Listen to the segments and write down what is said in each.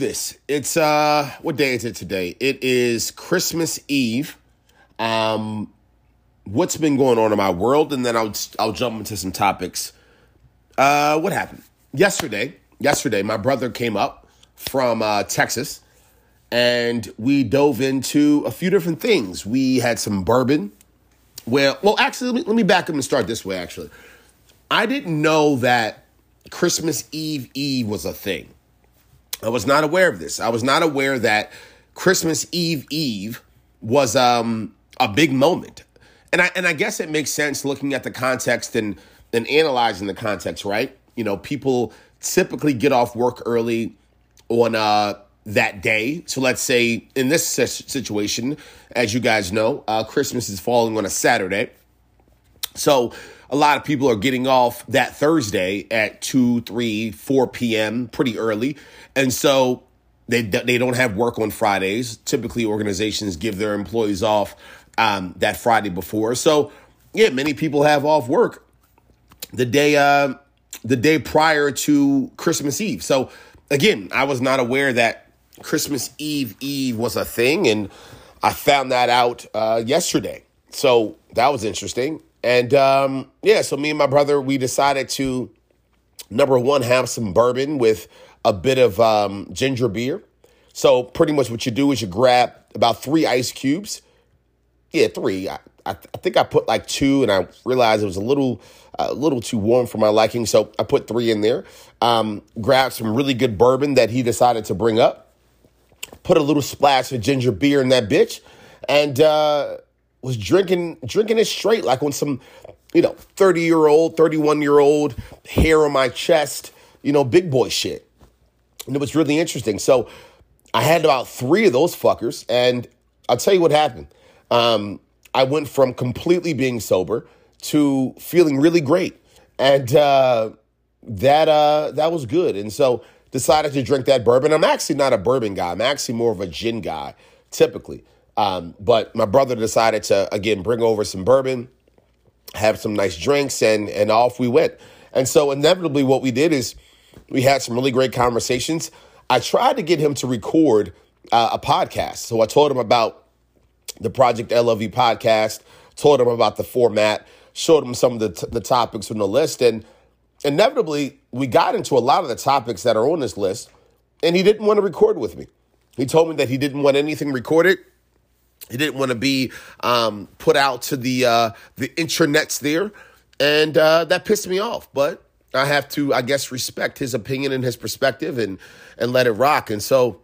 this. It's uh what day is it today? It is Christmas Eve. Um what's been going on in my world and then I'll I'll jump into some topics. Uh what happened? Yesterday, yesterday my brother came up from uh Texas and we dove into a few different things. We had some bourbon. Well, well actually let me, let me back up and start this way actually. I didn't know that Christmas Eve Eve was a thing. I was not aware of this. I was not aware that Christmas Eve Eve was um, a big moment. And I and I guess it makes sense looking at the context and and analyzing the context, right? You know, people typically get off work early on uh, that day. So let's say in this situation, as you guys know, uh, Christmas is falling on a Saturday. So a lot of people are getting off that Thursday at 2, 3, 4 p.m. pretty early. And so they, they don't have work on Fridays. Typically, organizations give their employees off um, that Friday before. So, yeah, many people have off work the day uh, the day prior to Christmas Eve. So, again, I was not aware that Christmas Eve Eve was a thing, and I found that out uh, yesterday. So that was interesting. And um, yeah, so me and my brother, we decided to number one have some bourbon with a bit of um, ginger beer. So pretty much what you do is you grab about three ice cubes. Yeah, three. I, I, I think I put like two, and I realized it was a little a little too warm for my liking, so I put three in there. Um, grabbed some really good bourbon that he decided to bring up. Put a little splash of ginger beer in that bitch, and uh, was drinking drinking it straight, like on some, you know, 30 year old, 31 year old, hair on my chest, you know, big boy shit. And it was really interesting. So I had about three of those fuckers, and I'll tell you what happened. Um, I went from completely being sober to feeling really great. And uh, that uh, that was good. And so decided to drink that bourbon. I'm actually not a bourbon guy. I'm actually more of a gin guy, typically. Um, but my brother decided to again bring over some bourbon, have some nice drinks, and and off we went. And so inevitably, what we did is we had some really great conversations. I tried to get him to record uh, a podcast, so I told him about the Project LOV podcast, told him about the format, showed him some of the t- the topics on the list, and inevitably we got into a lot of the topics that are on this list, and he didn't want to record with me. He told me that he didn't want anything recorded he didn't want to be um, put out to the uh, the intranets there, and uh, that pissed me off. But I have to, I guess, respect his opinion and his perspective, and and let it rock. And so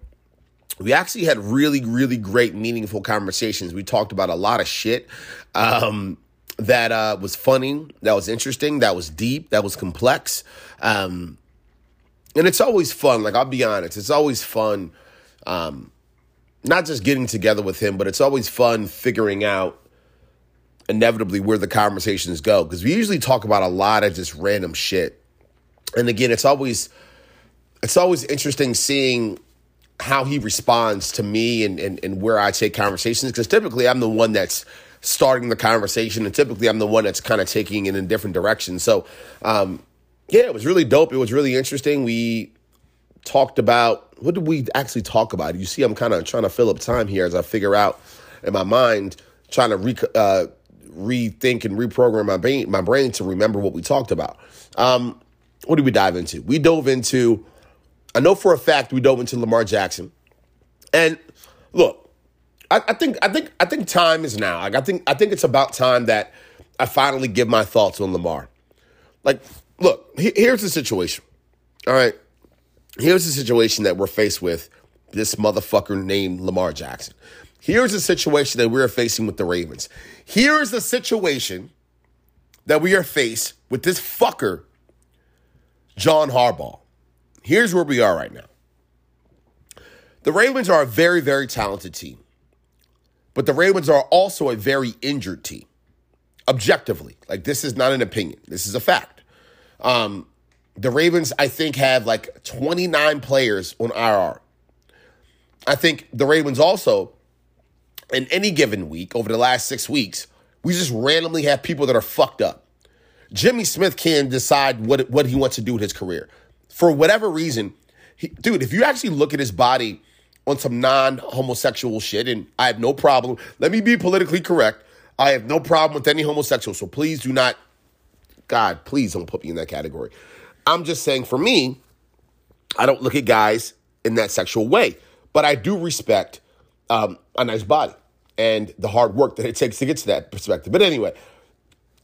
we actually had really, really great, meaningful conversations. We talked about a lot of shit um, that uh, was funny, that was interesting, that was deep, that was complex. Um, and it's always fun. Like I'll be honest, it's always fun. Um, not just getting together with him, but it's always fun figuring out inevitably where the conversations go because we usually talk about a lot of just random shit. And again, it's always it's always interesting seeing how he responds to me and, and, and where I take conversations because typically I'm the one that's starting the conversation and typically I'm the one that's kind of taking it in different directions. So um, yeah, it was really dope. It was really interesting. We talked about what did we actually talk about? You see, I'm kind of trying to fill up time here as I figure out in my mind, trying to re, uh, rethink and reprogram my brain, my brain to remember what we talked about. Um, what did we dive into? We dove into. I know for a fact we dove into Lamar Jackson, and look, I, I think I think I think time is now. Like I think I think it's about time that I finally give my thoughts on Lamar. Like, look, here's the situation. All right, Here's the situation that we're faced with this motherfucker named Lamar Jackson. Here's the situation that we're facing with the Ravens. Here is the situation that we are faced with this fucker, John Harbaugh. Here's where we are right now. The Ravens are a very, very talented team, but the Ravens are also a very injured team. Objectively, like this is not an opinion, this is a fact. Um, the Ravens, I think, have like 29 players on IR. I think the Ravens also, in any given week over the last six weeks, we just randomly have people that are fucked up. Jimmy Smith can decide what, what he wants to do with his career. For whatever reason, he, dude, if you actually look at his body on some non-homosexual shit, and I have no problem. Let me be politically correct. I have no problem with any homosexual. So please do not, God, please don't put me in that category. I'm just saying for me, I don't look at guys in that sexual way, but I do respect um, a nice body and the hard work that it takes to get to that perspective. But anyway,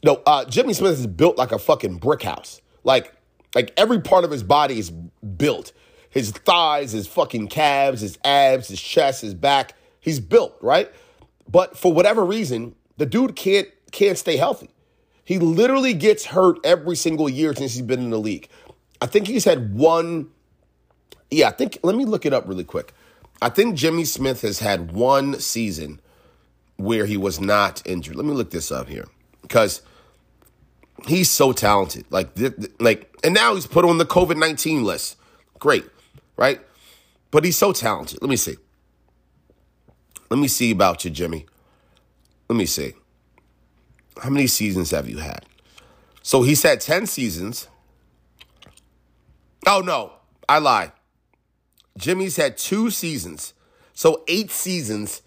no, uh, Jimmy Smith is built like a fucking brick house. Like, like every part of his body is built. His thighs, his fucking calves, his abs, his chest, his back. He's built, right? But for whatever reason, the dude can't can't stay healthy. He literally gets hurt every single year since he's been in the league. I think he's had one. Yeah, I think. Let me look it up really quick. I think Jimmy Smith has had one season where he was not injured. Let me look this up here because he's so talented. Like, like, and now he's put on the COVID nineteen list. Great, right? But he's so talented. Let me see. Let me see about you, Jimmy. Let me see. How many seasons have you had? So he said 10 seasons. Oh, no, I lied. Jimmy's had two seasons. So eight seasons,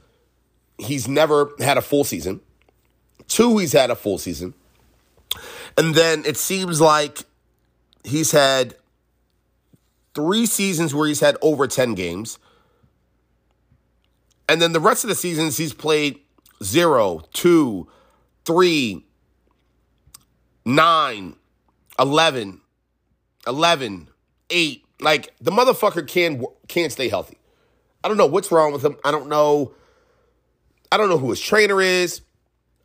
he's never had a full season. Two, he's had a full season. And then it seems like he's had three seasons where he's had over 10 games. And then the rest of the seasons, he's played zero, two, three, nine, 11, 11, 8. Like the motherfucker can can't stay healthy. I don't know what's wrong with him. I don't know. I don't know who his trainer is.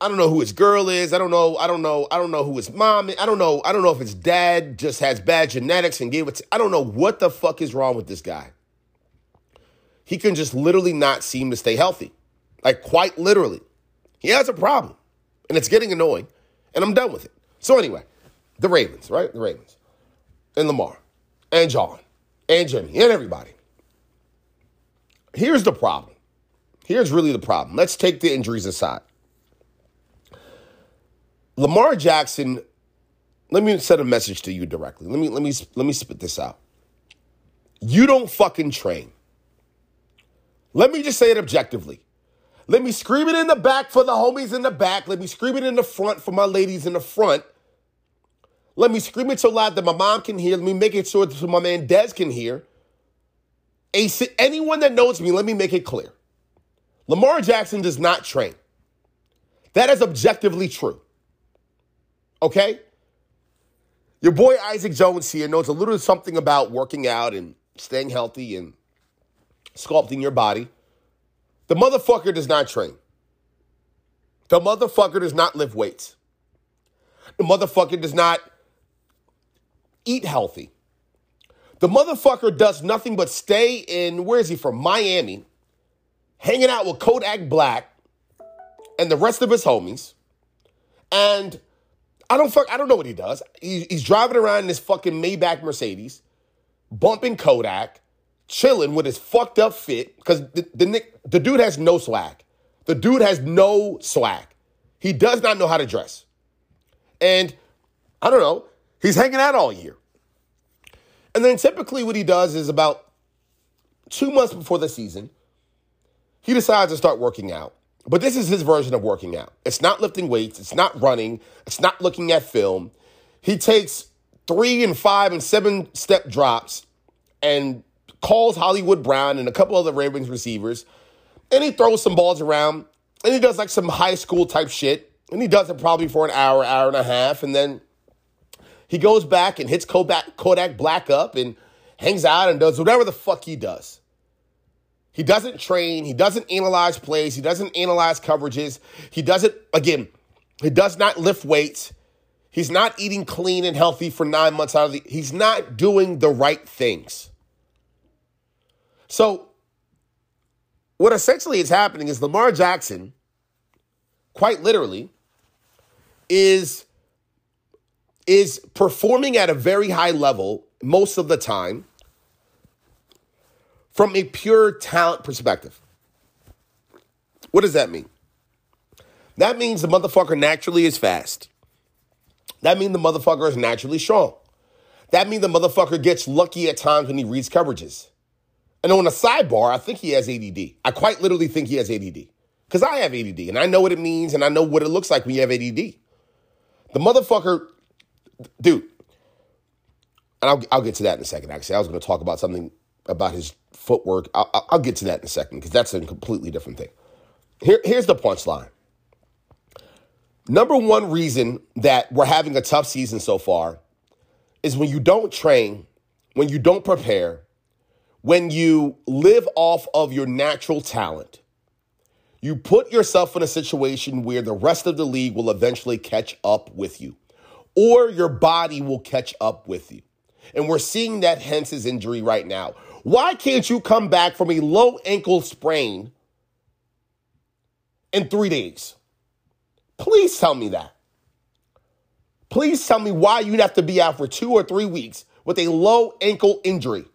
I don't know who his girl is. I don't know. I don't know. I don't know who his mom is. I don't know. I don't know if his dad just has bad genetics and gave it to, I don't know what the fuck is wrong with this guy. He can just literally not seem to stay healthy. Like quite literally. He has a problem. And it's getting annoying. And I'm done with it. So anyway, the Ravens, right? The Ravens. And Lamar. And John. And Jimmy. And everybody. Here's the problem. Here's really the problem. Let's take the injuries aside. Lamar Jackson, let me send a message to you directly. Let me let me let me spit this out. You don't fucking train. Let me just say it objectively. Let me scream it in the back for the homies in the back. Let me scream it in the front for my ladies in the front. Let me scream it so loud that my mom can hear. Let me make it so, so my man Des can hear. anyone that knows me, let me make it clear. Lamar Jackson does not train. That is objectively true. Okay? Your boy Isaac Jones here knows a little something about working out and staying healthy and sculpting your body. The motherfucker does not train. The motherfucker does not lift weights. The motherfucker does not eat healthy. The motherfucker does nothing but stay in, where is he from? Miami, hanging out with Kodak Black and the rest of his homies. And I don't fuck, I don't know what he does. He, he's driving around in this fucking Maybach Mercedes, bumping Kodak, chilling with his fucked up fit because the, the, the dude has no swag. The dude has no swag. He does not know how to dress. And I don't know, he's hanging out all year. And then typically what he does is about two months before the season, he decides to start working out. But this is his version of working out. It's not lifting weights, it's not running, it's not looking at film. He takes three and five and seven step drops and calls Hollywood Brown and a couple other Ravens receivers, and he throws some balls around, and he does like some high school type shit, and he does it probably for an hour, hour and a half, and then he goes back and hits Kodak, Kodak Black up and hangs out and does whatever the fuck he does. He doesn't train. He doesn't analyze plays. He doesn't analyze coverages. He doesn't, again, he does not lift weights. He's not eating clean and healthy for nine months out of the, he's not doing the right things. So, what essentially is happening is Lamar Jackson, quite literally, is, is performing at a very high level most of the time from a pure talent perspective. What does that mean? That means the motherfucker naturally is fast. That means the motherfucker is naturally strong. that means the motherfucker gets lucky at times when he reads coverages. And on a sidebar, I think he has ADD. I quite literally think he has ADD. Because I have ADD and I know what it means and I know what it looks like when you have ADD. The motherfucker, dude, and I'll, I'll get to that in a second, actually. I was going to talk about something about his footwork. I'll, I'll get to that in a second because that's a completely different thing. Here, here's the punchline. Number one reason that we're having a tough season so far is when you don't train, when you don't prepare, when you live off of your natural talent, you put yourself in a situation where the rest of the league will eventually catch up with you, or your body will catch up with you. And we're seeing that hence his injury right now. Why can't you come back from a low ankle sprain in three days? Please tell me that. Please tell me why you'd have to be out for two or three weeks with a low ankle injury.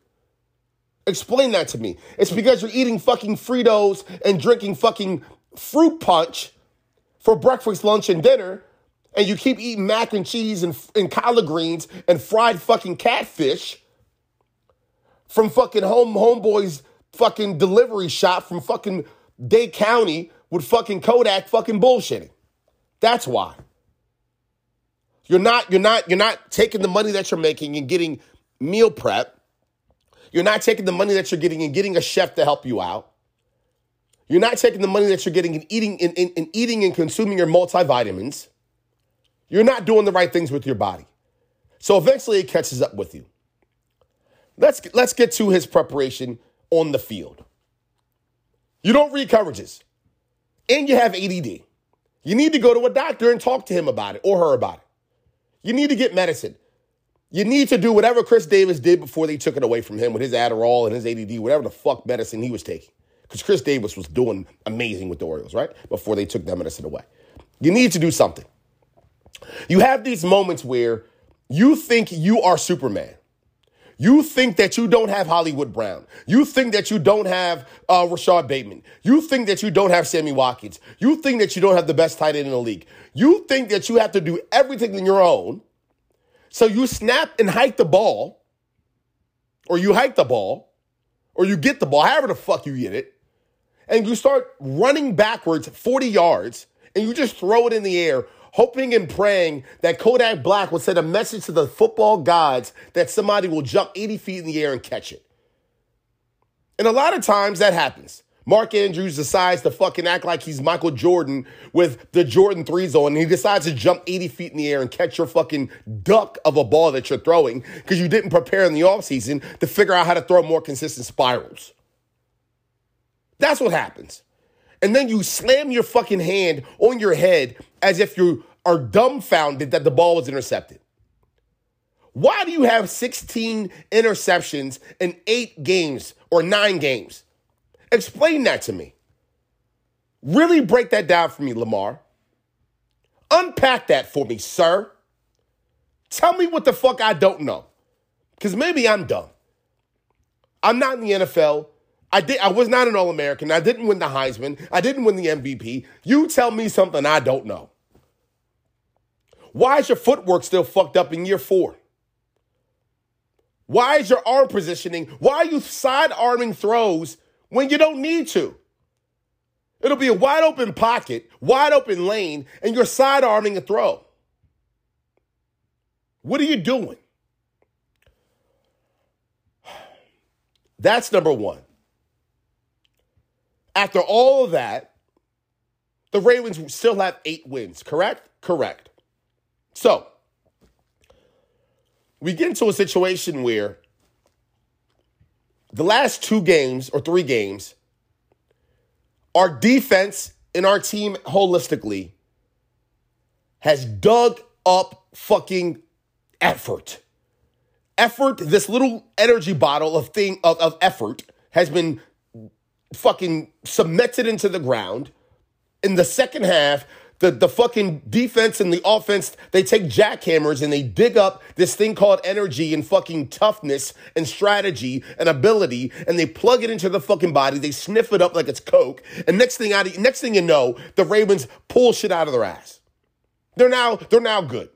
Explain that to me. It's because you're eating fucking Fritos and drinking fucking fruit punch for breakfast, lunch, and dinner, and you keep eating mac and cheese and, and collard greens and fried fucking catfish from fucking home homeboys fucking delivery shop from fucking Dade County with fucking Kodak fucking bullshitting. That's why. You're not you're not you're not taking the money that you're making and getting meal prep you're not taking the money that you're getting and getting a chef to help you out. You're not taking the money that you're getting and eating and, and, and eating and consuming your multivitamins. You're not doing the right things with your body. So eventually it catches up with you. Let's let's get to his preparation on the field. You don't read coverages. And you have ADD. You need to go to a doctor and talk to him about it or her about it. You need to get medicine. You need to do whatever Chris Davis did before they took it away from him with his Adderall and his ADD, whatever the fuck medicine he was taking. Because Chris Davis was doing amazing with the Orioles, right? Before they took that medicine away. You need to do something. You have these moments where you think you are Superman. You think that you don't have Hollywood Brown. You think that you don't have uh, Rashod Bateman. You think that you don't have Sammy Watkins. You think that you don't have the best tight end in the league. You think that you have to do everything on your own so you snap and hike the ball, or you hike the ball, or you get the ball, however the fuck you get it, and you start running backwards 40 yards, and you just throw it in the air, hoping and praying that Kodak Black will send a message to the football gods that somebody will jump 80 feet in the air and catch it. And a lot of times that happens. Mark Andrews decides to fucking act like he's Michael Jordan with the Jordan 3 zone, and he decides to jump 80 feet in the air and catch your fucking duck of a ball that you're throwing because you didn't prepare in the offseason to figure out how to throw more consistent spirals. That's what happens. And then you slam your fucking hand on your head as if you are dumbfounded that the ball was intercepted. Why do you have 16 interceptions in eight games or nine games? Explain that to me. Really break that down for me, Lamar. Unpack that for me, sir. Tell me what the fuck I don't know. Because maybe I'm dumb. I'm not in the NFL. I did I was not an All-American. I didn't win the Heisman. I didn't win the MVP. You tell me something I don't know. Why is your footwork still fucked up in year four? Why is your arm positioning? Why are you side arming throws when you don't need to. It'll be a wide open pocket, wide open lane, and you're side arming a throw. What are you doing? That's number one. After all of that, the Ravens still have eight wins, correct? Correct. So, we get into a situation where the last two games or three games, our defense and our team holistically has dug up fucking effort. Effort, this little energy bottle of thing of, of effort has been fucking cemented into the ground. In the second half, the, the fucking defense and the offense, they take jackhammers and they dig up this thing called energy and fucking toughness and strategy and ability and they plug it into the fucking body. They sniff it up like it's coke. And next thing out, next thing you know, the Ravens pull shit out of their ass. They're now, they're now good.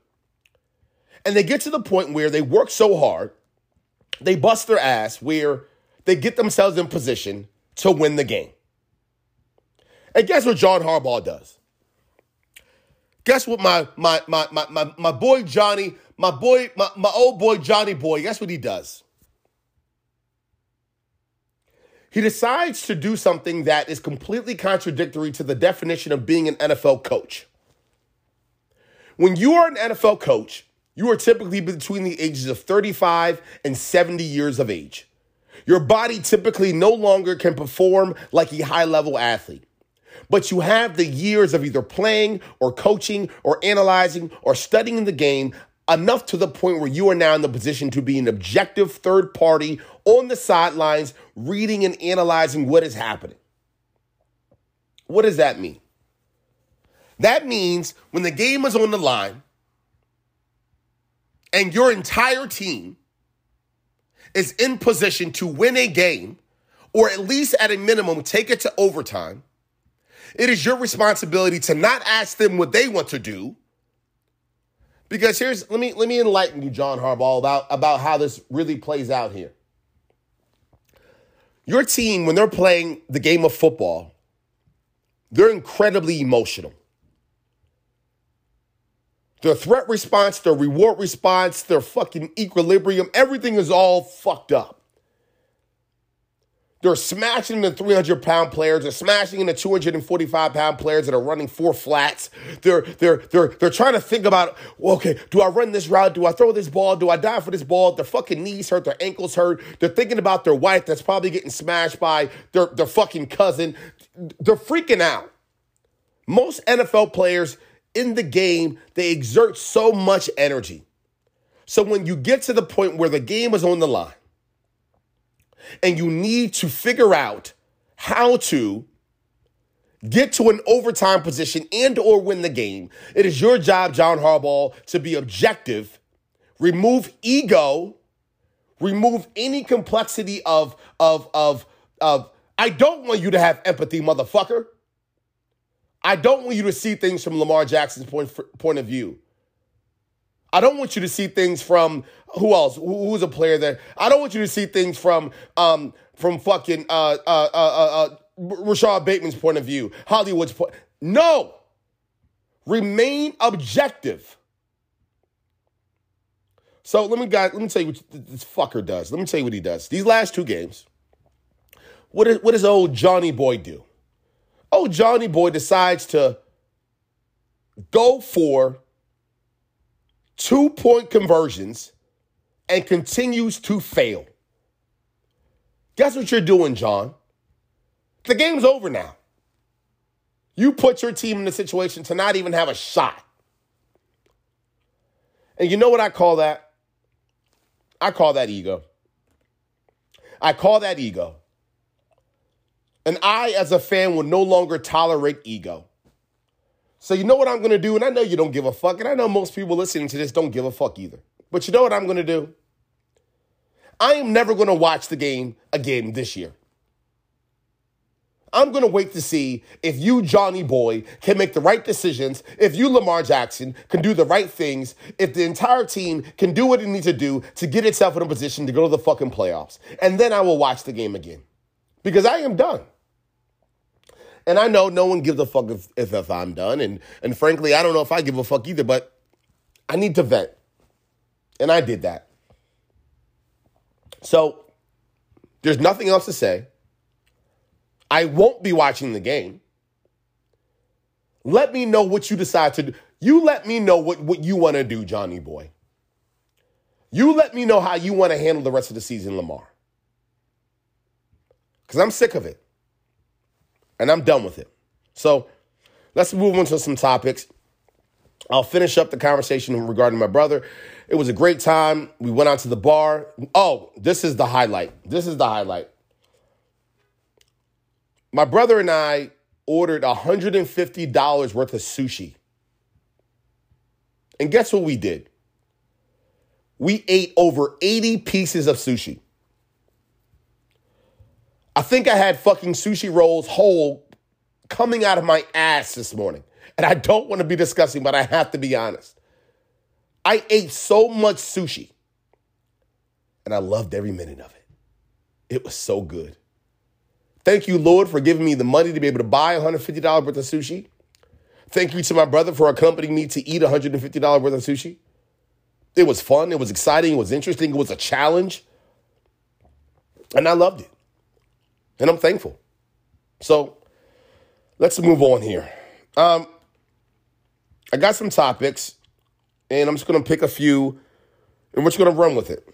And they get to the point where they work so hard, they bust their ass, where they get themselves in position to win the game. And guess what John Harbaugh does? Guess what my my my my my, my boy Johnny, my boy, my, my old boy Johnny boy, guess what he does? He decides to do something that is completely contradictory to the definition of being an NFL coach. When you are an NFL coach, you are typically between the ages of 35 and 70 years of age. Your body typically no longer can perform like a high level athlete but you have the years of either playing or coaching or analyzing or studying the game enough to the point where you are now in the position to be an objective third party on the sidelines, reading and analyzing what is happening. What does that mean? That means when the game is on the line and your entire team is in position to win a game, or at least at a minimum, take it to overtime it is your responsibility to not ask them what they want to do. Because here's let me let me enlighten you, John Harbaugh, about, about how this really plays out here. Your team, when they're playing the game of football, they're incredibly emotional. Their threat response, their reward response, their fucking equilibrium, everything is all fucked up. They're smashing the 300 pound players. They're smashing the 245 pound players that are running four flats. They're, they're, they're, they're trying to think about, okay, do I run this route? Do I throw this ball? Do I dive for this ball? Their fucking knees hurt. Their ankles hurt. They're thinking about their wife that's probably getting smashed by their, their fucking cousin. They're freaking out. Most NFL players in the game, they exert so much energy. So when you get to the point where the game is on the line, and you need to figure out how to get to an overtime position and or win the game. It is your job, John Harbaugh, to be objective, remove ego, remove any complexity of of of of I don't want you to have empathy, motherfucker. I don't want you to see things from Lamar Jackson's point point of view. I don't want you to see things from who else? Who's a player that I don't want you to see things from um from fucking uh uh uh uh, uh Rashod Bateman's point of view, Hollywood's point. No, remain objective. So let me guys, let me tell you what this fucker does. Let me tell you what he does. These last two games, what, is, what does old Johnny Boy do? Oh, Johnny Boy decides to go for two point conversions and continues to fail. Guess what you're doing, John? The game's over now. You put your team in a situation to not even have a shot. And you know what I call that? I call that ego. I call that ego. And I, as a fan, will no longer tolerate ego. So you know what I'm going to do? And I know you don't give a fuck. And I know most people listening to this don't give a fuck either. But you know what I'm going to do? I am never going to watch the game again this year. I'm going to wait to see if you, Johnny Boy, can make the right decisions, if you, Lamar Jackson, can do the right things, if the entire team can do what it needs to do to get itself in a position to go to the fucking playoffs. And then I will watch the game again. Because I am done. And I know no one gives a fuck if, if, if I'm done. And, and frankly, I don't know if I give a fuck either, but I need to vent. And I did that. So there's nothing else to say. I won't be watching the game. Let me know what you decide to do. You let me know what, what you want to do, Johnny boy. You let me know how you want to handle the rest of the season, Lamar. Because I'm sick of it and I'm done with it. So let's move on to some topics. I'll finish up the conversation regarding my brother. It was a great time. We went out to the bar. Oh, this is the highlight. This is the highlight. My brother and I ordered $150 worth of sushi. And guess what we did? We ate over 80 pieces of sushi. I think I had fucking sushi rolls whole coming out of my ass this morning. And I don't want to be disgusting, but I have to be honest. I ate so much sushi and I loved every minute of it. It was so good. Thank you, Lord, for giving me the money to be able to buy $150 worth of sushi. Thank you to my brother for accompanying me to eat $150 worth of sushi. It was fun, it was exciting, it was interesting, it was a challenge. And I loved it. And I'm thankful. So let's move on here. Um, I got some topics, and I'm just going to pick a few, and we're just going to run with it.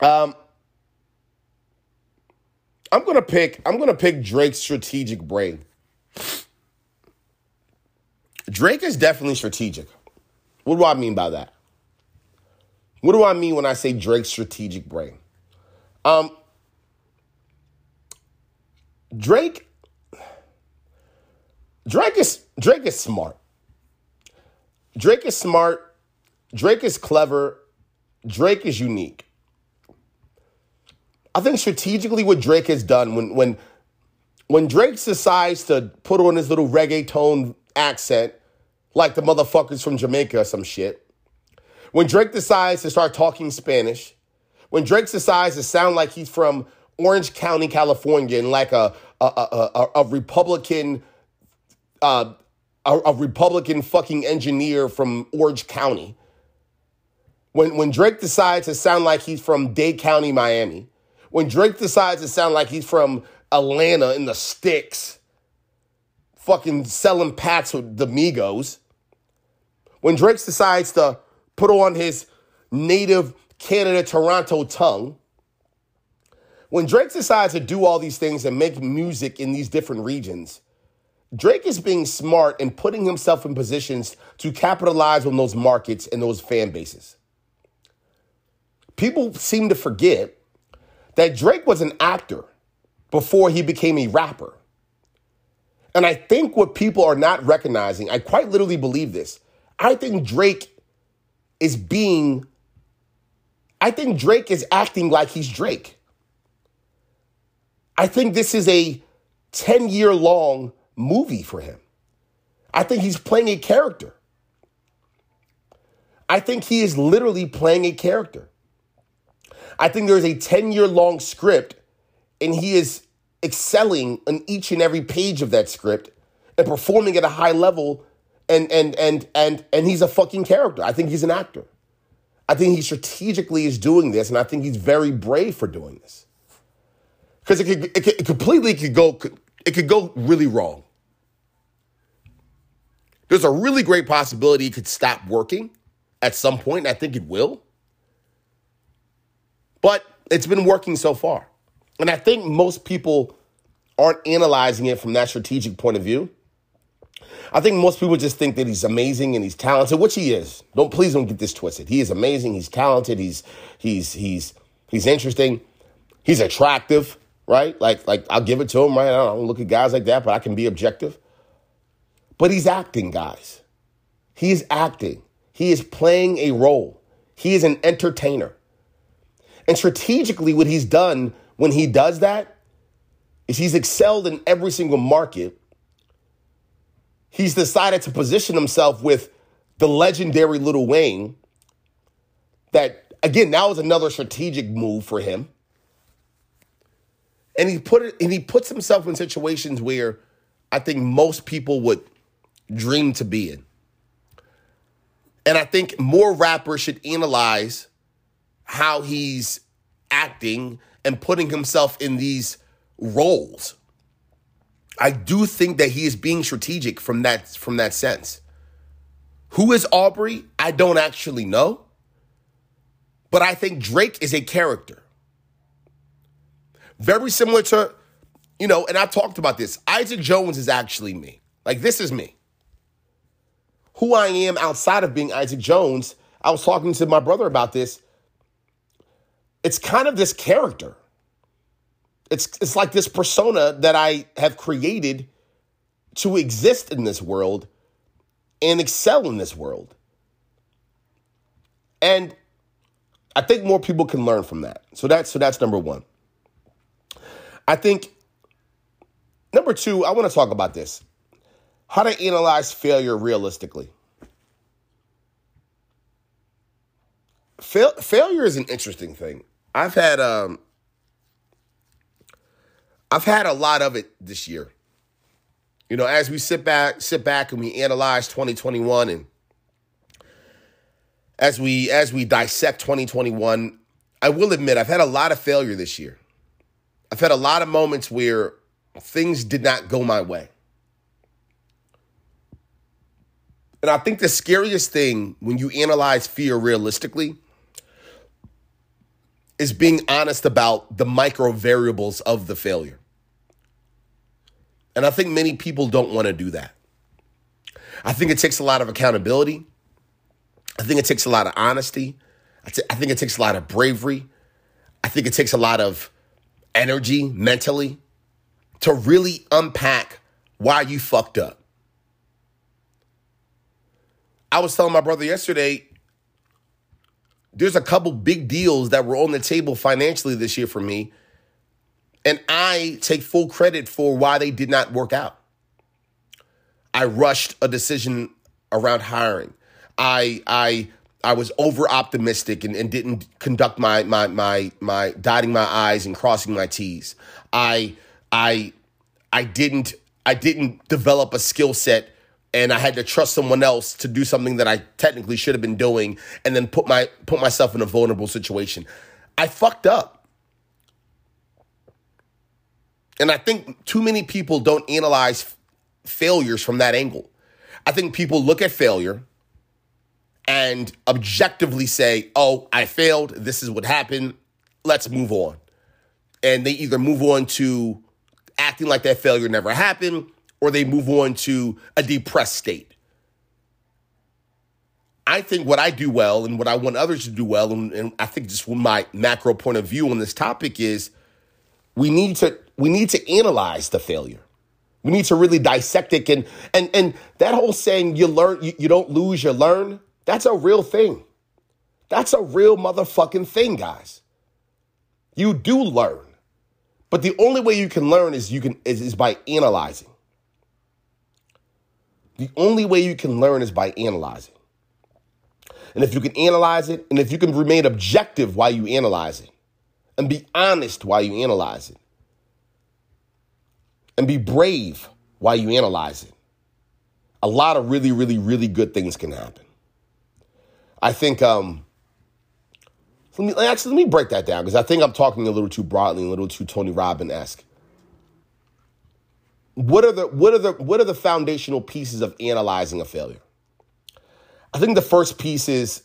Um, I'm gonna pick. I'm gonna pick Drake's strategic brain. Drake is definitely strategic. What do I mean by that? What do I mean when I say Drake's strategic brain? Um, Drake. Drake is Drake is smart. Drake is smart. Drake is clever. Drake is unique. I think strategically what Drake has done when when when Drake decides to put on his little reggaeton accent, like the motherfuckers from Jamaica or some shit, when Drake decides to start talking Spanish, when Drake decides to sound like he's from Orange County, California, and like a a, a, a, a Republican, uh, a, a Republican fucking engineer from Orange County. When when Drake decides to sound like he's from Dade County, Miami when Drake decides to sound like he's from Atlanta in the sticks, fucking selling packs with the Migos, when Drake decides to put on his native Canada Toronto tongue, when Drake decides to do all these things and make music in these different regions, Drake is being smart and putting himself in positions to capitalize on those markets and those fan bases. People seem to forget that Drake was an actor before he became a rapper. And I think what people are not recognizing, I quite literally believe this. I think Drake is being, I think Drake is acting like he's Drake. I think this is a 10 year long movie for him. I think he's playing a character. I think he is literally playing a character. I think there's a 10 year long script, and he is excelling on each and every page of that script and performing at a high level. And and and and and he's a fucking character. I think he's an actor. I think he strategically is doing this, and I think he's very brave for doing this. Because it could, it it completely could go it could go really wrong. There's a really great possibility it could stop working at some point, and I think it will. But it's been working so far. And I think most people aren't analyzing it from that strategic point of view. I think most people just think that he's amazing and he's talented, which he is. Don't please don't get this twisted. He is amazing. He's talented. He's he's he's he's interesting. He's attractive, right? Like like I'll give it to him, right? I don't look at guys like that, but I can be objective. But he's acting, guys. He is acting. He is playing a role. He is an entertainer. And strategically, what he's done when he does that is he's excelled in every single market. He's decided to position himself with the legendary Lil Wayne. That again, that was another strategic move for him. And he put it and he puts himself in situations where I think most people would dream to be in. And I think more rappers should analyze how he's acting and putting himself in these roles. I do think that he is being strategic from that from that sense. Who is Aubrey? I don't actually know. But I think Drake is a character. Very similar to, you know, and I talked about this. Isaac Jones is actually me. Like, this is me. Who I am outside of being Isaac Jones, I was talking to my brother about this it's kind of this character. It's it's like this persona that I have created to exist in this world and excel in this world. And I think more people can learn from that. So that's so that's number 1. I think number 2, I want to talk about this. How to analyze failure realistically. fail, failure is an interesting thing. I've had um, I've had a lot of it this year. You know, as we sit back, sit back and we analyze 2021 and as we as we dissect 2021, I will admit I've had a lot of failure this year. I've had a lot of moments where things did not go my way. And I think the scariest thing when you analyze fear realistically is being honest about the micro variables of the failure. And I think many people don't want to do that. I think it takes a lot of accountability. I think it takes a lot of honesty. I, t- I think it takes a lot of bravery. I think it takes a lot of energy mentally to really unpack why you fucked up. I was telling my brother yesterday, there's a couple big deals that were on the table financially this year for me. And I take full credit for why they did not work out. I rushed a decision around hiring. I I I was over optimistic and, and didn't conduct my my my my dotting my I's and crossing my T's. I I I didn't I didn't develop a skill set and I had to trust someone else to do something that I technically should have been doing and then put my put myself in a vulnerable situation. I fucked up. And I think too many people don't analyze failures from that angle. I think people look at failure and objectively say, "Oh, I failed. This is what happened. Let's move on." And they either move on to acting like that failure never happened or they move on to a depressed state. I think what I do well and what I want others to do well, and, and I think just from my macro point of view on this topic is we need to we need to analyze the failure. We need to really dissect it and and and that whole saying you learn you, you don't lose, you learn, that's a real thing. That's a real motherfucking thing, guys. You do learn. But the only way you can learn is you can is, is by analyzing. The only way you can learn is by analyzing. And if you can analyze it, and if you can remain objective while you analyze it, and be honest while you analyze it, and be brave while you analyze it, a lot of really, really, really good things can happen. I think, um, let me actually let me break that down because I think I'm talking a little too broadly, a little too Tony Robbins esque what are the what are the what are the foundational pieces of analyzing a failure? I think the first piece is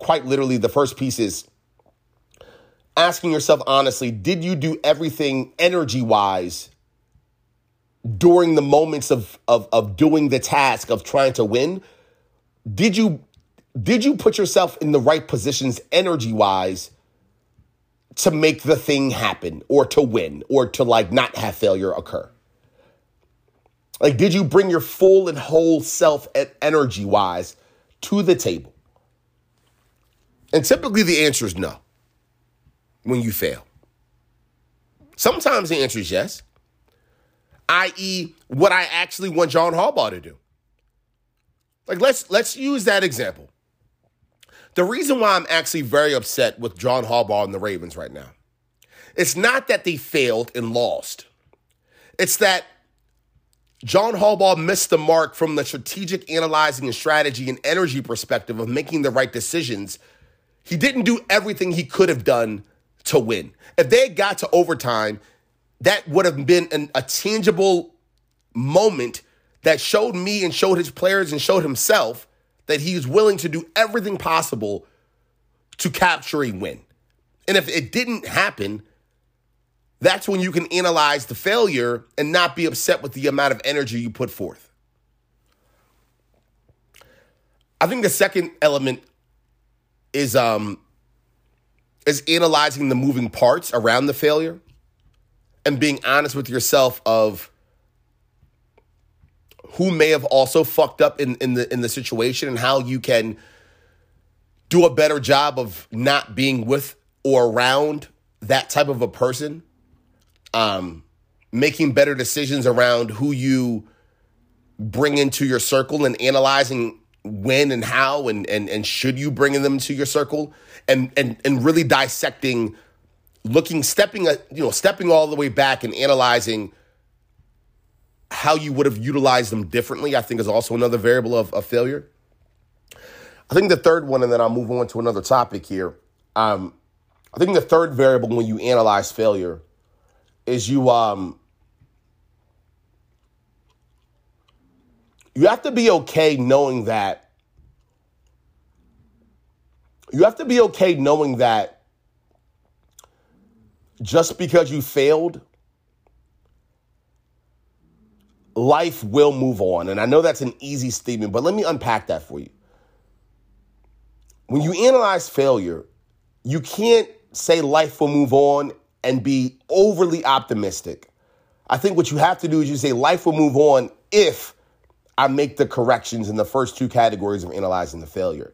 quite literally the first piece is asking yourself honestly, did you do everything energy wise during the moments of, of, of doing the task of trying to win? Did you did you put yourself in the right positions energy wise to make the thing happen or to win or to like not have failure occur? Like, did you bring your full and whole self energy wise to the table? And typically the answer is no when you fail. Sometimes the answer is yes, i.e., what I actually want John Harbaugh to do. Like, let's let's use that example. The reason why I'm actually very upset with John Harbaugh and the Ravens right now, it's not that they failed and lost. It's that John Harbaugh missed the mark from the strategic analyzing and strategy and energy perspective of making the right decisions. He didn't do everything he could have done to win. If they had got to overtime, that would have been an, a tangible moment that showed me and showed his players and showed himself that he was willing to do everything possible to capture a win. And if it didn't happen, that's when you can analyze the failure and not be upset with the amount of energy you put forth. I think the second element is um is analyzing the moving parts around the failure and being honest with yourself of who may have also fucked up in, in the in the situation and how you can do a better job of not being with or around that type of a person. Um, making better decisions around who you bring into your circle and analyzing when and how and and and should you bring them to your circle and and and really dissecting looking stepping a, you know stepping all the way back and analyzing how you would have utilized them differently i think is also another variable of, of failure. I think the third one and then i'll move on to another topic here. Um, i think the third variable when you analyze failure is you um you have to be okay knowing that you have to be okay knowing that just because you failed life will move on. And i know that's an easy statement but let me unpack that for you. When you analyze failure you can't say life will move on and be overly optimistic. I think what you have to do is you say life will move on if I make the corrections in the first two categories of analyzing the failure.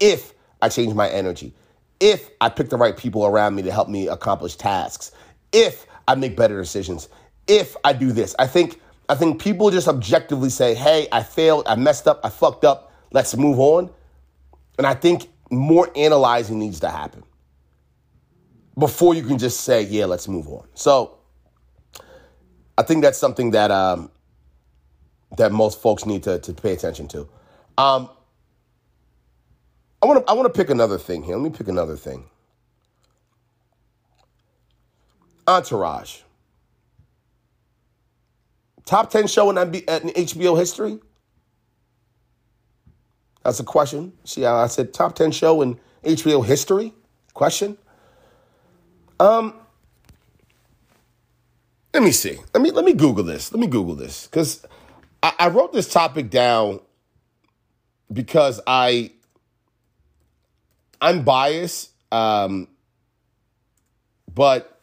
If I change my energy, if I pick the right people around me to help me accomplish tasks, if I make better decisions, if I do this. I think I think people just objectively say, "Hey, I failed, I messed up, I fucked up, let's move on." And I think more analyzing needs to happen before you can just say, "Yeah, let's move on." So, I think that's something that um, that most folks need to, to pay attention to. Um, I want to I want to pick another thing here. Let me pick another thing. Entourage. Top 10 show in, MB, in HBO history? That's a question. See how I said top 10 show in HBO history? Question. Um let me see. Let me let me Google this. Let me Google this. Because I, I wrote this topic down because I I'm biased, um, but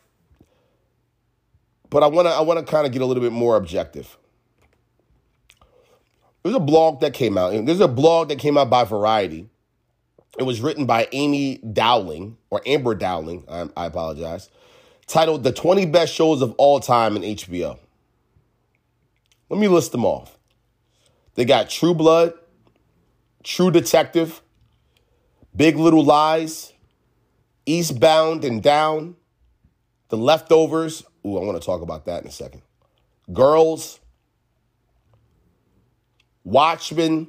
but I want to I want to kind of get a little bit more objective. There's a blog that came out. There's a blog that came out by Variety. It was written by Amy Dowling or Amber Dowling. I, I apologize. Titled "The 20 Best Shows of All Time in HBO." Let me list them off. They got True Blood, True Detective, Big Little Lies, Eastbound and Down, The Leftovers. Ooh, I want to talk about that in a second. Girls, Watchmen,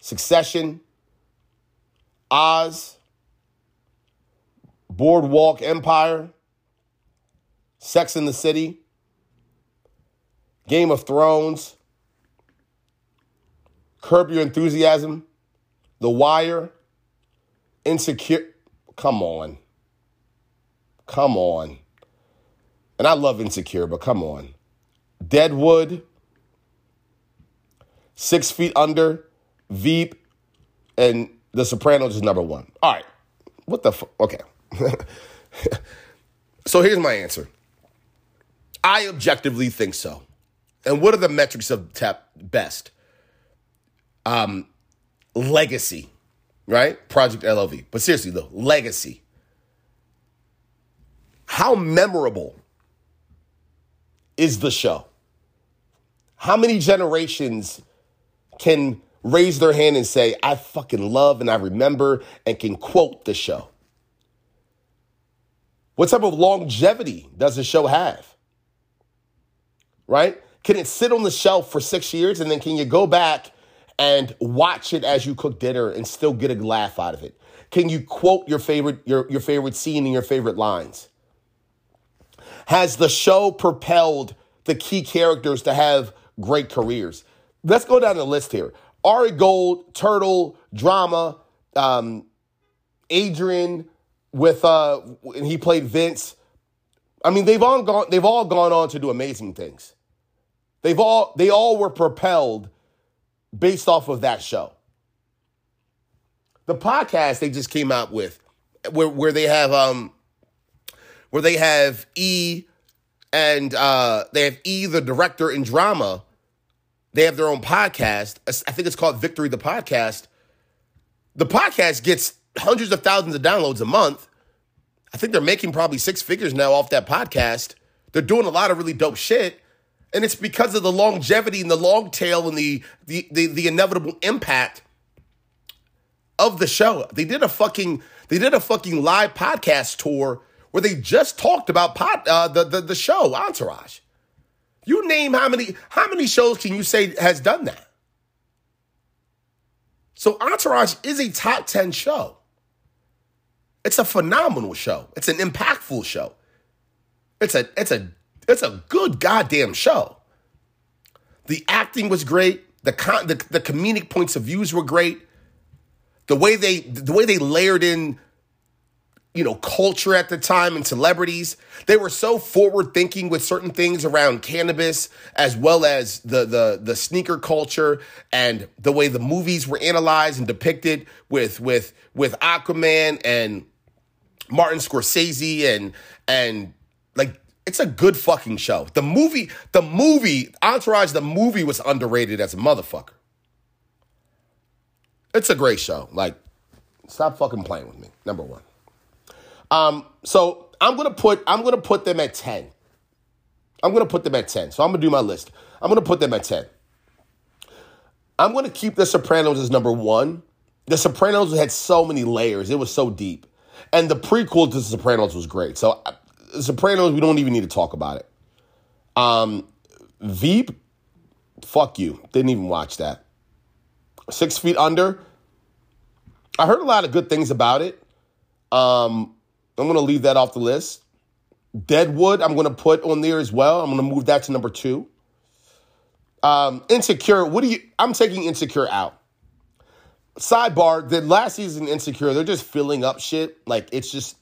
Succession, Oz, Boardwalk Empire, Sex in the City, Game of Thrones, Curb Your Enthusiasm, The Wire, Insecure. Come on. Come on. And I love Insecure, but come on. Deadwood, Six Feet Under, Veep, and The Sopranos is number one. All right. What the fuck? Okay. so here's my answer. I objectively think so. And what are the metrics of tap best? Um, legacy, right? Project LOV. But seriously though, legacy. How memorable is the show? How many generations can raise their hand and say, I fucking love and I remember and can quote the show? What type of longevity does the show have? Right? Can it sit on the shelf for six years and then can you go back and watch it as you cook dinner and still get a laugh out of it? Can you quote your favorite your, your favorite scene and your favorite lines? Has the show propelled the key characters to have great careers? Let's go down the list here. Ari Gold, Turtle, Drama, um, Adrian with uh and he played Vince. I mean, they've all gone they've all gone on to do amazing things. They've all they all were propelled based off of that show. The podcast they just came out with where where they have um where they have E and uh they have E the director in drama. They have their own podcast. I think it's called Victory the Podcast. The podcast gets hundreds of thousands of downloads a month. I think they're making probably six figures now off that podcast. They're doing a lot of really dope shit. And it's because of the longevity and the long tail and the the the, the inevitable impact of the show. They did a fucking they did a fucking live podcast tour where they just talked about pod, uh, the, the the show Entourage. You name how many how many shows can you say has done that? So Entourage is a top 10 show. It's a phenomenal show. It's an impactful show. It's a it's a it's a good goddamn show. The acting was great. The con- the, the comedic points of views were great. The way they the way they layered in you know, culture at the time and celebrities. They were so forward thinking with certain things around cannabis as well as the the the sneaker culture and the way the movies were analyzed and depicted with with with Aquaman and Martin Scorsese and and like it's a good fucking show. The movie, the movie, Entourage, the movie was underrated as a motherfucker. It's a great show. Like, stop fucking playing with me. Number one. Um, so I'm gonna put I'm gonna put them at 10. I'm gonna put them at 10. So I'm gonna do my list. I'm gonna put them at 10. I'm gonna keep The Sopranos as number one. The Sopranos had so many layers, it was so deep. And the prequel to The Sopranos was great. So uh, The Sopranos, we don't even need to talk about it. Um, Veep, fuck you. Didn't even watch that. Six Feet Under. I heard a lot of good things about it. Um, I'm going to leave that off the list. Deadwood, I'm going to put on there as well. I'm going to move that to number two. Um, Insecure, what do you, I'm taking Insecure out. Sidebar, the last season Insecure, they're just filling up shit. Like it's just,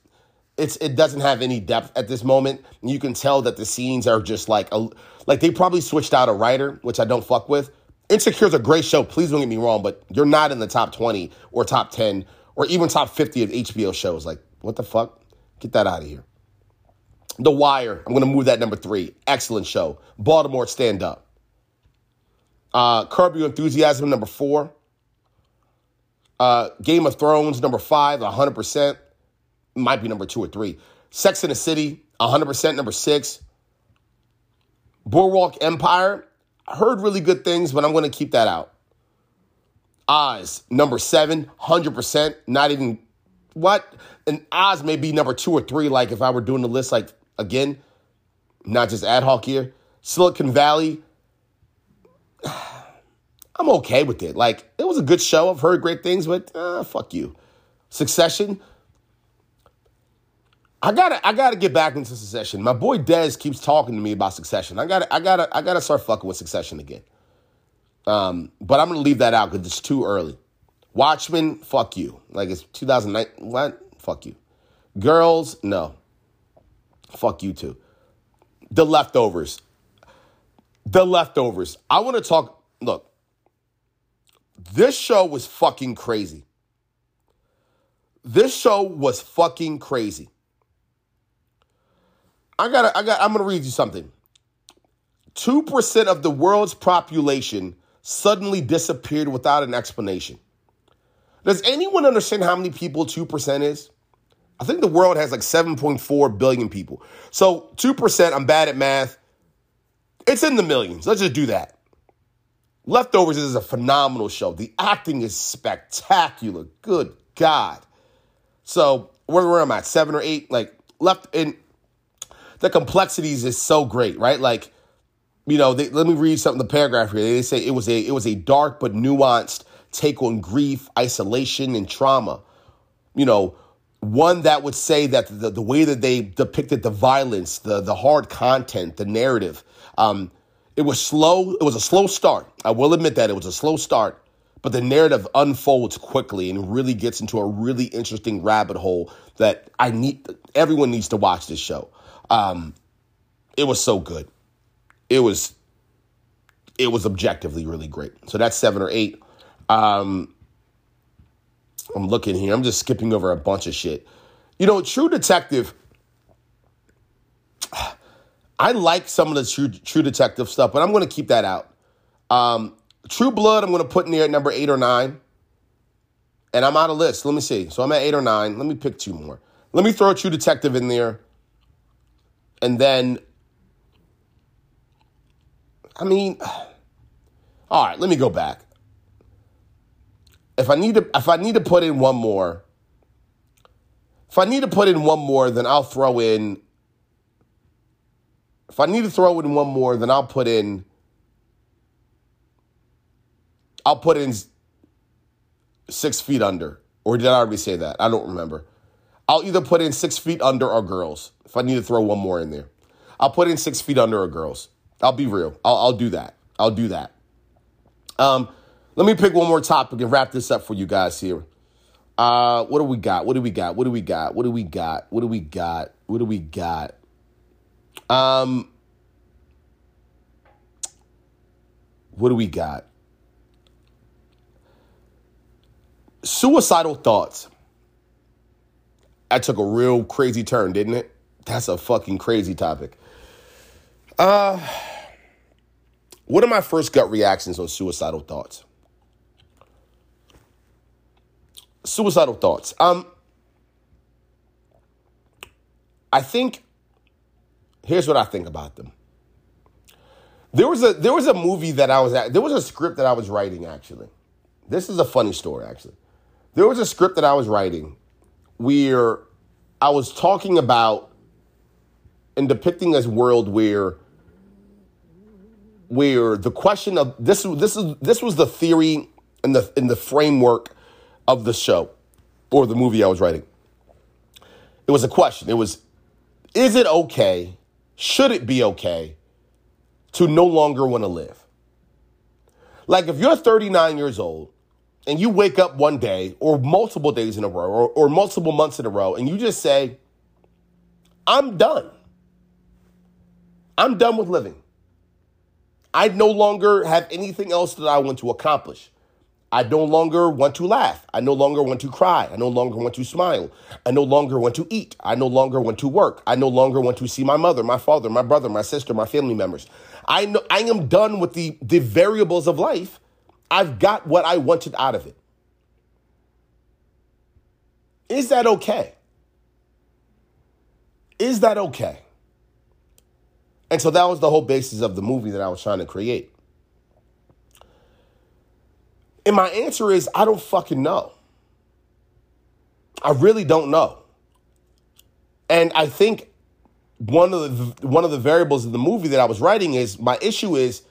it's it doesn't have any depth at this moment. You can tell that the scenes are just like a, like they probably switched out a writer, which I don't fuck with. Insecure is a great show. Please don't get me wrong, but you're not in the top 20 or top 10 or even top 50 of HBO shows. Like, what the fuck? Get that out of here. The Wire. I'm going to move that number three. Excellent show. Baltimore Stand Up. Uh, Curb Your Enthusiasm, number four. Uh, Game of Thrones, number five, 100%. Might be number two or three. Sex in the City, 100%, number six. Boardwalk Empire. Heard really good things, but I'm going to keep that out. Oz, number seven, 100%. Not even what? And Oz may be number two or three, like if I were doing the list, like again, not just ad hoc here. Silicon Valley, I'm okay with it. Like, it was a good show. I've heard great things, but uh, fuck you. Succession, I gotta, I gotta get back into Succession. My boy Dez keeps talking to me about Succession. I gotta, I gotta, I gotta start fucking with Succession again. Um, but I'm gonna leave that out because it's too early. Watchmen, fuck you. Like it's 2009. What? Fuck you. Girls, no. Fuck you too. The leftovers. The leftovers. I want to talk. Look, this show was fucking crazy. This show was fucking crazy. I gotta, I got, I'm gonna read you something. 2% of the world's population suddenly disappeared without an explanation. Does anyone understand how many people 2% is? I think the world has like 7.4 billion people. So 2%, I'm bad at math. It's in the millions. Let's just do that. Leftovers is a phenomenal show. The acting is spectacular. Good God. So where, where am I? Seven or eight? Like left in the complexities is so great, right? Like, you know, they, let me read something, the paragraph here. They say it was a it was a dark but nuanced take on grief, isolation, and trauma. You know, one that would say that the, the way that they depicted the violence, the, the hard content, the narrative, um, it was slow. It was a slow start. I will admit that it was a slow start, but the narrative unfolds quickly and really gets into a really interesting rabbit hole that I need. Everyone needs to watch this show. Um, it was so good. It was. It was objectively really great. So that's seven or eight. Um, I'm looking here. I'm just skipping over a bunch of shit. You know, True Detective. I like some of the True True Detective stuff, but I'm going to keep that out. Um, True Blood, I'm going to put in there at number eight or nine, and I'm out of list. Let me see. So I'm at eight or nine. Let me pick two more. Let me throw True Detective in there, and then I mean, all right, let me go back. If I need to if I need to put in one more, if I need to put in one more, then I'll throw in if I need to throw in one more, then I'll put in I'll put in six feet under. Or did I already say that? I don't remember. I'll either put in six feet under or girls if I need to throw one more in there. I'll put in six feet under or girls. I'll be real. I'll, I'll do that. I'll do that. Um, let me pick one more topic and wrap this up for you guys here. Uh, what do we got? What do we got? What do we got? What do we got? What do we got? What do we got? Um, what do we got? Suicidal thoughts. That took a real crazy turn, didn't it? That's a fucking crazy topic. Uh, what are my first gut reactions on suicidal thoughts? Suicidal thoughts. Um, I think. Here's what I think about them. There was a there was a movie that I was at. There was a script that I was writing actually. This is a funny story actually. There was a script that I was writing where I was talking about and depicting this world where where the question of this this is this was the theory and the in the framework of the show or the movie I was writing. It was a question. It was is it okay? Should it be okay to no longer want to live? Like if you're 39 years old and you wake up one day or multiple days in a row or, or multiple months in a row and you just say, I'm done. I'm done with living. I no longer have anything else that I want to accomplish. I no longer want to laugh. I no longer want to cry. I no longer want to smile. I no longer want to eat. I no longer want to work. I no longer want to see my mother, my father, my brother, my sister, my family members. I know I am done with the, the variables of life. I've got what I wanted out of it. Is that okay? Is that okay? And so that was the whole basis of the movie that I was trying to create. And my answer is I don't fucking know. I really don't know. And I think one of the one of the variables of the movie that I was writing is my issue is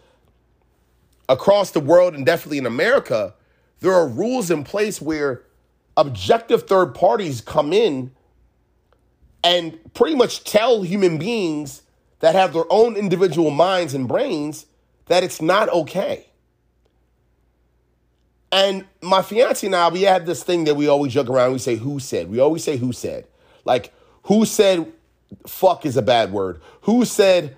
across the world and definitely in America, there are rules in place where objective third parties come in and pretty much tell human beings that have their own individual minds and brains that it's not okay. And my fiance and I, we had this thing that we always joke around. We say, who said? We always say, who said? Like, who said fuck is a bad word? Who said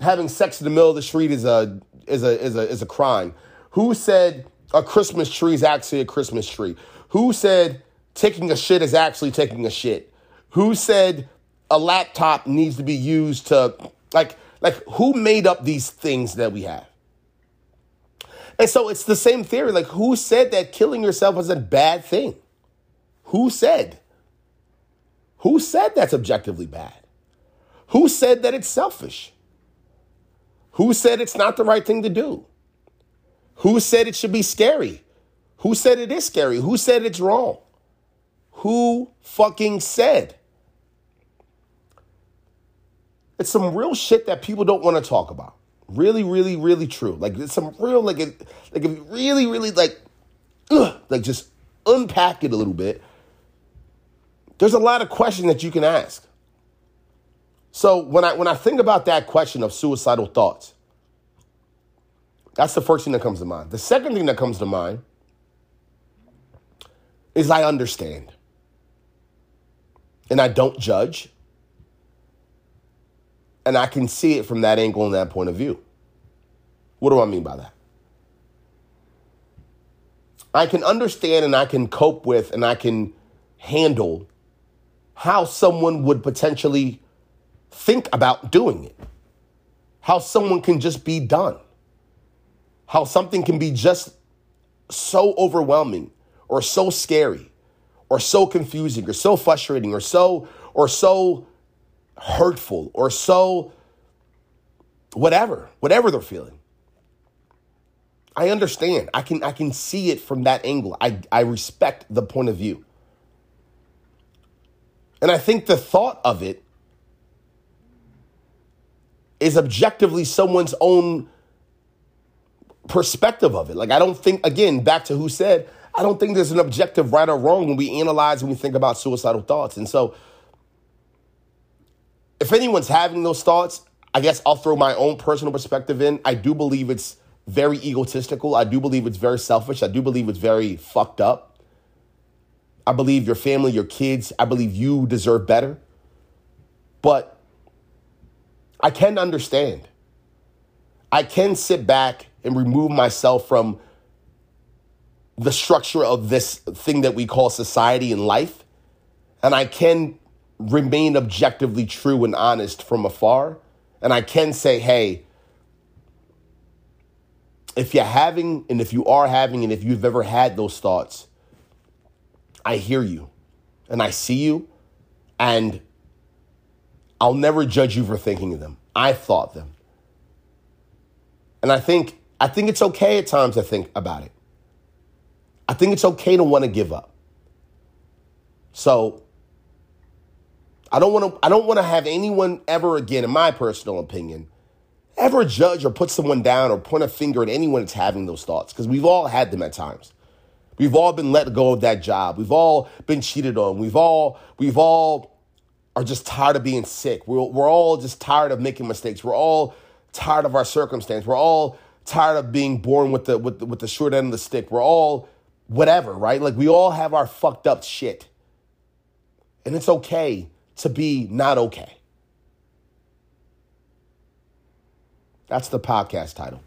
having sex in the middle of the street is a is a is a is a crime? Who said a Christmas tree is actually a Christmas tree? Who said taking a shit is actually taking a shit? Who said a laptop needs to be used to like like who made up these things that we have? And so it's the same theory. Like, who said that killing yourself was a bad thing? Who said? Who said that's objectively bad? Who said that it's selfish? Who said it's not the right thing to do? Who said it should be scary? Who said it is scary? Who said it's wrong? Who fucking said? It's some real shit that people don't want to talk about. Really, really, really true. Like it's some real, like, it, like if you really, really like, ugh, like just unpack it a little bit. There's a lot of questions that you can ask. So when I when I think about that question of suicidal thoughts, that's the first thing that comes to mind. The second thing that comes to mind is I understand. And I don't judge and I can see it from that angle and that point of view. What do I mean by that? I can understand and I can cope with and I can handle how someone would potentially think about doing it. How someone can just be done. How something can be just so overwhelming or so scary or so confusing or so frustrating or so or so hurtful or so whatever, whatever they're feeling. I understand. I can I can see it from that angle. I I respect the point of view. And I think the thought of it is objectively someone's own perspective of it. Like I don't think again back to who said I don't think there's an objective right or wrong when we analyze and we think about suicidal thoughts. And so if anyone's having those thoughts, I guess I'll throw my own personal perspective in. I do believe it's very egotistical. I do believe it's very selfish. I do believe it's very fucked up. I believe your family, your kids, I believe you deserve better. But I can understand. I can sit back and remove myself from the structure of this thing that we call society and life. And I can remain objectively true and honest from afar. And I can say, hey, if you're having, and if you are having, and if you've ever had those thoughts, I hear you and I see you, and I'll never judge you for thinking of them. I thought them. And I think I think it's okay at times to think about it. I think it's okay to want to give up. So I don't want to I don't want to have anyone ever again in my personal opinion ever judge or put someone down or point a finger at anyone that's having those thoughts because we've all had them at times. We've all been let go of that job. We've all been cheated on. We've all we've all are just tired of being sick. We're, we're all just tired of making mistakes. We're all tired of our circumstance. We're all tired of being born with the with the, with the short end of the stick. We're all whatever, right? Like we all have our fucked up shit. And it's okay to be not okay. That's the podcast title.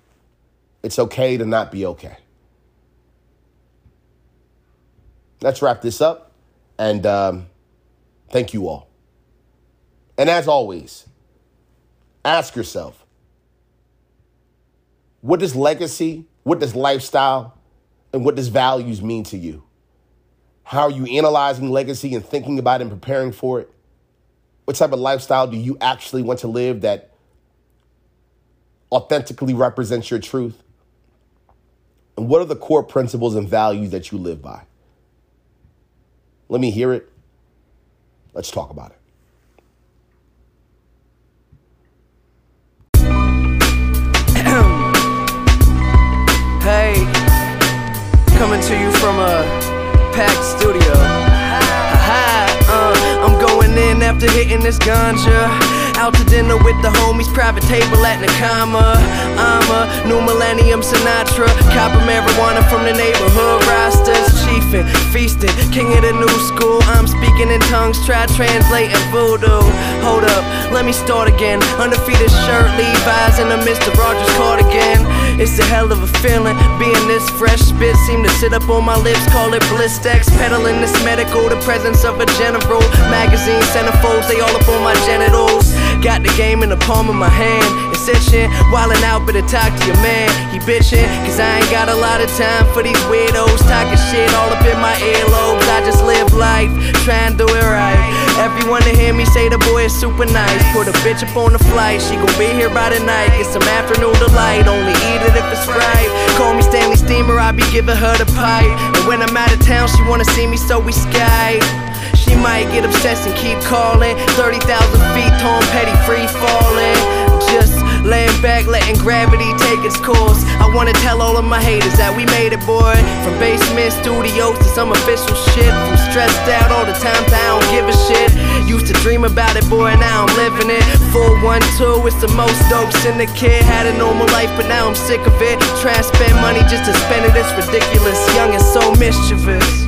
It's okay to not be okay. Let's wrap this up and um, thank you all. And as always, ask yourself what does legacy, what does lifestyle, and what does values mean to you? How are you analyzing legacy and thinking about it and preparing for it? What type of lifestyle do you actually want to live that authentically represents your truth? And what are the core principles and values that you live by? Let me hear it. Let's talk about it. hey, coming to you from a packed studio. After hitting this ganja. Out to dinner with the homies, private table at Nakama. I'm a new millennium Sinatra. Copper marijuana from the neighborhood rosters. Chiefin', feasting, king of the new school. I'm speaking in tongues, try translating voodoo. Hold up, let me start again. Undefeated shirt, Levi's in the Mr. Rogers cardigan. It's a hell of a feeling, being this fresh spit seem to sit up on my lips. Call it Blistex, peddling this medical. The presence of a general magazine centerfolds, they all up on my genitals. Got the game in the palm of my hand. It's itching, wildin' out, better talk to your man. He bitchin', cause I ain't got a lot of time for these weirdos. Talking shit all up in my earlobes. I just live life, tryin' to do it right. Everyone to hear me say the boy is super nice. Put a bitch up on the flight, she gon' be here by the night. Get some afternoon delight, only eat it if it's right. Call me Stanley Steamer, I be giving her the pipe. And when I'm out of town, she wanna see me, so we Skype. She might get obsessed and keep calling. 30,000 feet tall, petty, free falling. Just laying back, letting gravity take its course. I wanna tell all of my haters that we made it, boy. From basement studios to some official shit. From stressed out all the times I don't give a shit. Used to dream about it, boy, now I'm living it. 412, it's the most dope syndicate. Had a normal life, but now I'm sick of it. Try and spend money just to spend it, it's ridiculous. Young and so mischievous.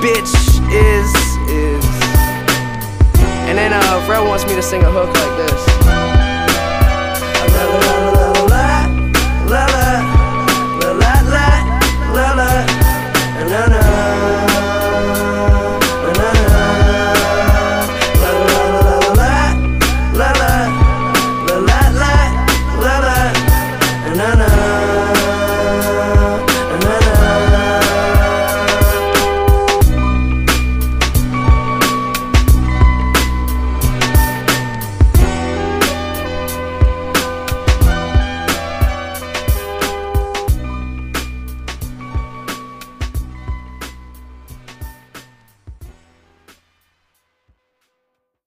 Bitch is, is. And then uh, Pharrell wants me to sing a hook like this.